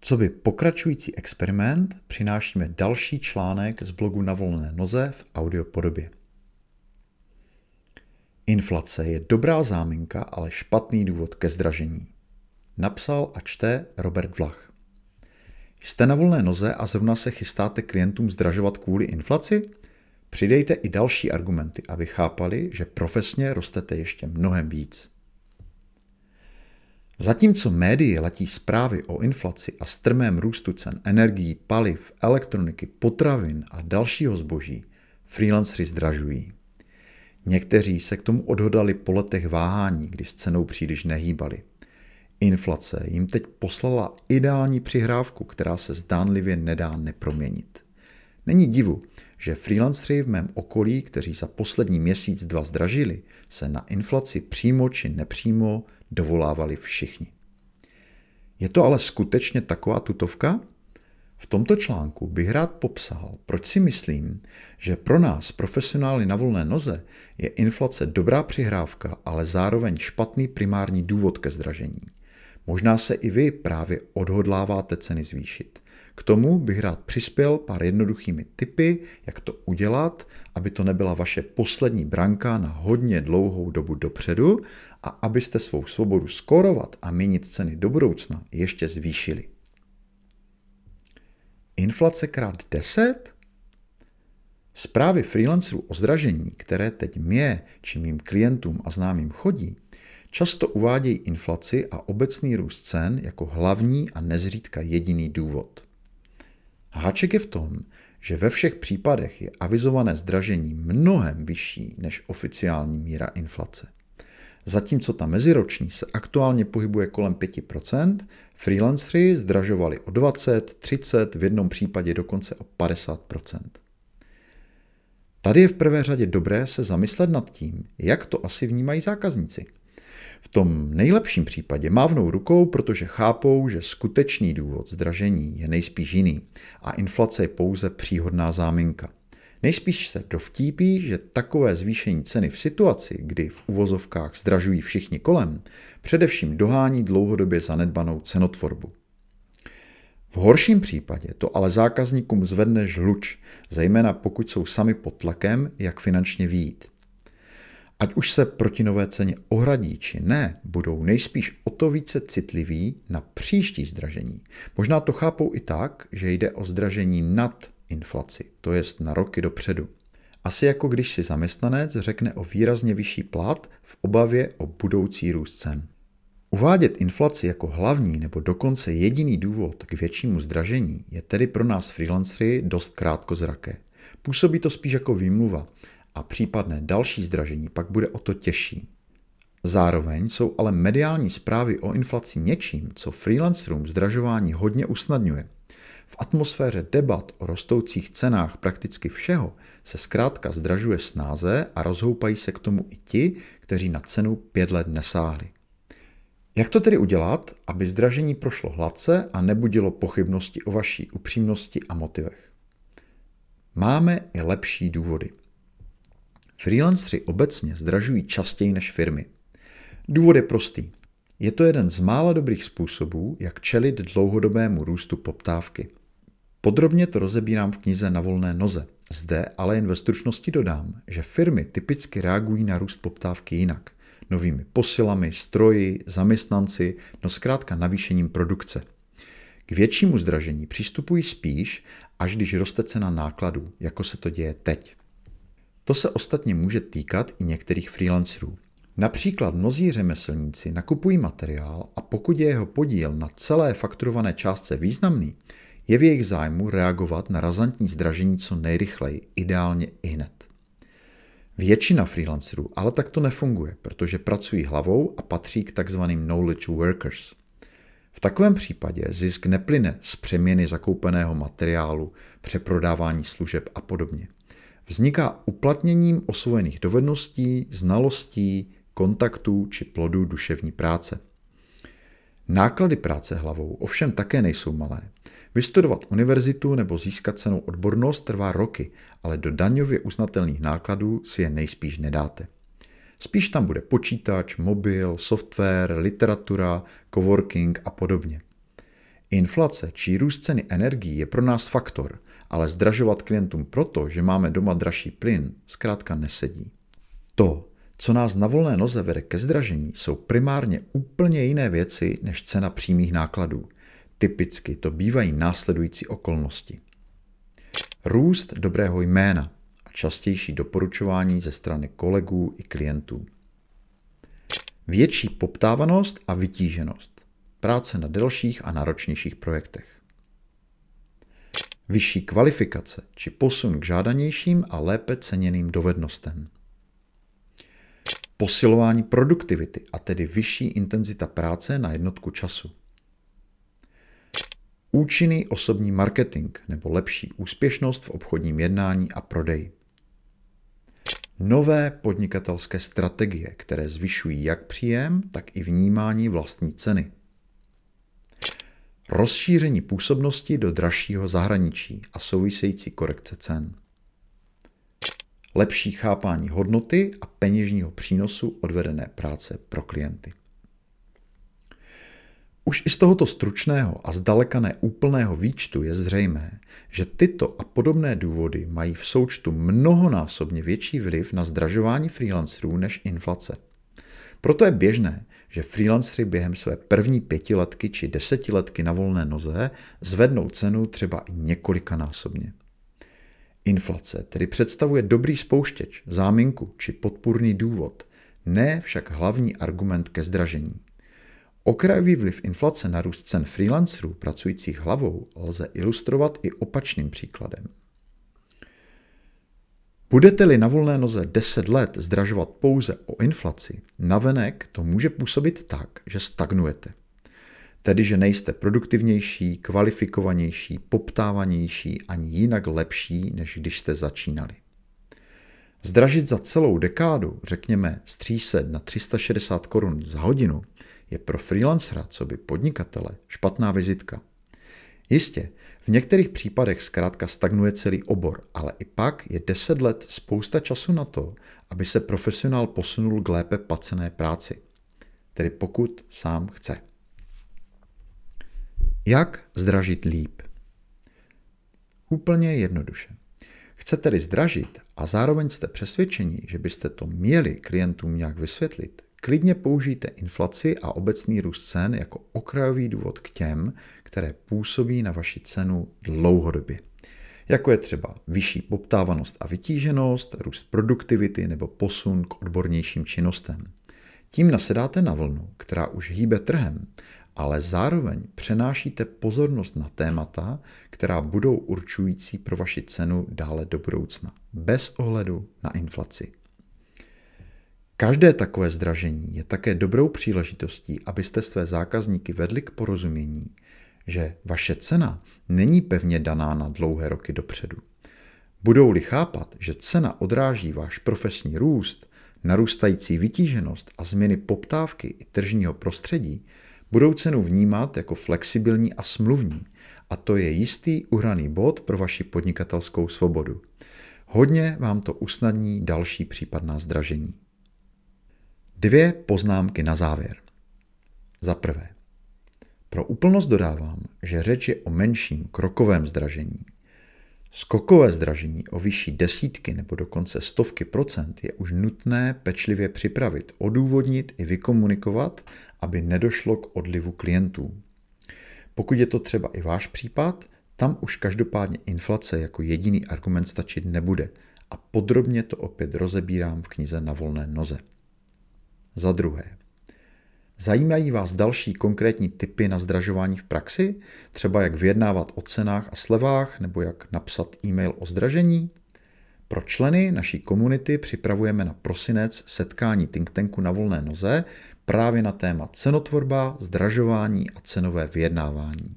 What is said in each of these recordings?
Co by pokračující experiment přinášíme další článek z blogu na volné noze v audiopodobě. Inflace je dobrá záminka, ale špatný důvod ke zdražení. Napsal a čte Robert Vlach. Jste na volné noze a zrovna se chystáte klientům zdražovat kvůli inflaci? Přidejte i další argumenty, aby chápali, že profesně rostete ještě mnohem víc. Zatímco médii letí zprávy o inflaci a strmém růstu cen energií, paliv, elektroniky, potravin a dalšího zboží, freelanceri zdražují. Někteří se k tomu odhodali po letech váhání, kdy s cenou příliš nehýbali. Inflace jim teď poslala ideální přihrávku, která se zdánlivě nedá neproměnit. Není divu, že freelanceri v mém okolí, kteří za poslední měsíc dva zdražili, se na inflaci přímo či nepřímo dovolávali všichni. Je to ale skutečně taková tutovka? V tomto článku bych rád popsal, proč si myslím, že pro nás, profesionály na volné noze, je inflace dobrá přihrávka, ale zároveň špatný primární důvod ke zdražení. Možná se i vy právě odhodláváte ceny zvýšit. K tomu bych rád přispěl pár jednoduchými tipy, jak to udělat, aby to nebyla vaše poslední branka na hodně dlouhou dobu dopředu a abyste svou svobodu skorovat a měnit ceny do budoucna ještě zvýšili. Inflace krát 10? Zprávy freelancerů o zdražení, které teď mě či mým klientům a známým chodí, často uvádějí inflaci a obecný růst cen jako hlavní a nezřídka jediný důvod. Háček je v tom, že ve všech případech je avizované zdražení mnohem vyšší než oficiální míra inflace. Zatímco ta meziroční se aktuálně pohybuje kolem 5%, freelancery zdražovali o 20, 30, v jednom případě dokonce o 50%. Tady je v prvé řadě dobré se zamyslet nad tím, jak to asi vnímají zákazníci – v tom nejlepším případě mávnou rukou, protože chápou, že skutečný důvod zdražení je nejspíš jiný a inflace je pouze příhodná záminka. Nejspíš se dovtípí, že takové zvýšení ceny v situaci, kdy v uvozovkách zdražují všichni kolem, především dohání dlouhodobě zanedbanou cenotvorbu. V horším případě to ale zákazníkům zvedne žluč, zejména pokud jsou sami pod tlakem, jak finančně výjít. Ať už se proti nové ceně ohradí či ne, budou nejspíš o to více citliví na příští zdražení. Možná to chápou i tak, že jde o zdražení nad inflaci, to jest na roky dopředu. Asi jako když si zaměstnanec řekne o výrazně vyšší plat v obavě o budoucí růst cen. Uvádět inflaci jako hlavní nebo dokonce jediný důvod k většímu zdražení je tedy pro nás freelancery dost krátkozraké. Působí to spíš jako výmluva, a případné další zdražení pak bude o to těžší. Zároveň jsou ale mediální zprávy o inflaci něčím, co freelancerům zdražování hodně usnadňuje. V atmosféře debat o rostoucích cenách prakticky všeho se zkrátka zdražuje snáze a rozhoupají se k tomu i ti, kteří na cenu pět let nesáhli. Jak to tedy udělat, aby zdražení prošlo hladce a nebudilo pochybnosti o vaší upřímnosti a motivech? Máme i lepší důvody. Freelanceri obecně zdražují častěji než firmy. Důvod je prostý. Je to jeden z mála dobrých způsobů, jak čelit dlouhodobému růstu poptávky. Podrobně to rozebírám v knize Na volné noze. Zde ale jen ve stručnosti dodám, že firmy typicky reagují na růst poptávky jinak. Novými posilami, stroji, zaměstnanci, no zkrátka navýšením produkce. K většímu zdražení přistupují spíš, až když roste cena nákladů, jako se to děje teď. To se ostatně může týkat i některých freelancerů. Například mnozí řemeslníci nakupují materiál a pokud je jeho podíl na celé fakturované částce významný, je v jejich zájmu reagovat na razantní zdražení co nejrychleji, ideálně i hned. Většina freelancerů ale takto nefunguje, protože pracují hlavou a patří k takzvaným knowledge workers. V takovém případě zisk neplyne z přeměny zakoupeného materiálu, přeprodávání služeb a podobně – vzniká uplatněním osvojených dovedností, znalostí, kontaktů či plodů duševní práce. Náklady práce hlavou ovšem také nejsou malé. Vystudovat univerzitu nebo získat cenou odbornost trvá roky, ale do daňově uznatelných nákladů si je nejspíš nedáte. Spíš tam bude počítač, mobil, software, literatura, coworking a podobně. Inflace či růst ceny energií je pro nás faktor, ale zdražovat klientům proto, že máme doma dražší plyn, zkrátka nesedí. To, co nás na volné noze vede ke zdražení, jsou primárně úplně jiné věci než cena přímých nákladů. Typicky to bývají následující okolnosti. Růst dobrého jména a častější doporučování ze strany kolegů i klientů. Větší poptávanost a vytíženost. Práce na delších a náročnějších projektech. Vyšší kvalifikace či posun k žádanějším a lépe ceněným dovednostem. Posilování produktivity a tedy vyšší intenzita práce na jednotku času. Účinný osobní marketing nebo lepší úspěšnost v obchodním jednání a prodeji. Nové podnikatelské strategie, které zvyšují jak příjem, tak i vnímání vlastní ceny. Rozšíření působnosti do dražšího zahraničí a související korekce cen. Lepší chápání hodnoty a peněžního přínosu odvedené práce pro klienty. Už i z tohoto stručného a zdaleka ne úplného výčtu je zřejmé, že tyto a podobné důvody mají v součtu mnohonásobně větší vliv na zdražování freelancerů než inflace. Proto je běžné, že freelanceri během své první pětiletky či desetiletky na volné noze zvednou cenu třeba i několikanásobně. Inflace tedy představuje dobrý spouštěč, záminku či podpůrný důvod, ne však hlavní argument ke zdražení. Okrajový vliv inflace na růst cen freelancerů pracujících hlavou lze ilustrovat i opačným příkladem. Budete-li na volné noze 10 let zdražovat pouze o inflaci, navenek to může působit tak, že stagnujete. Tedy, že nejste produktivnější, kvalifikovanější, poptávanější ani jinak lepší, než když jste začínali. Zdražit za celou dekádu, řekněme z 300 na 360 korun za hodinu, je pro freelancera, co by podnikatele, špatná vizitka. Jistě, některých případech zkrátka stagnuje celý obor, ale i pak je 10 let spousta času na to, aby se profesionál posunul k lépe placené práci. Tedy pokud sám chce. Jak zdražit líp? Úplně jednoduše. Chcete-li zdražit a zároveň jste přesvědčeni, že byste to měli klientům nějak vysvětlit, klidně použijte inflaci a obecný růst cen jako okrajový důvod k těm, které působí na vaši cenu dlouhodobě. Jako je třeba vyšší poptávanost a vytíženost, růst produktivity nebo posun k odbornějším činnostem. Tím nasedáte na vlnu, která už hýbe trhem, ale zároveň přenášíte pozornost na témata, která budou určující pro vaši cenu dále do budoucna, bez ohledu na inflaci. Každé takové zdražení je také dobrou příležitostí, abyste své zákazníky vedli k porozumění, že vaše cena není pevně daná na dlouhé roky dopředu. Budou-li chápat, že cena odráží váš profesní růst, narůstající vytíženost a změny poptávky i tržního prostředí, budou cenu vnímat jako flexibilní a smluvní a to je jistý uhraný bod pro vaši podnikatelskou svobodu. Hodně vám to usnadní další případná zdražení. Dvě poznámky na závěr. Za prvé, pro úplnost dodávám, že řeč je o menším krokovém zdražení. Skokové zdražení o vyšší desítky nebo dokonce stovky procent je už nutné pečlivě připravit, odůvodnit i vykomunikovat, aby nedošlo k odlivu klientů. Pokud je to třeba i váš případ, tam už každopádně inflace jako jediný argument stačit nebude a podrobně to opět rozebírám v knize na volné noze. Za druhé, zajímají vás další konkrétní typy na zdražování v praxi, třeba jak vyjednávat o cenách a slevách nebo jak napsat e-mail o zdražení? Pro členy naší komunity připravujeme na prosinec setkání think tanku na volné noze právě na téma cenotvorba, zdražování a cenové vyjednávání.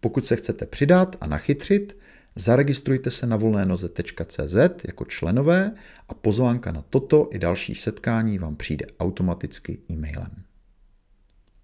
Pokud se chcete přidat a nachytřit, Zaregistrujte se na volnénoze.cz jako členové a pozvánka na toto i další setkání vám přijde automaticky e-mailem.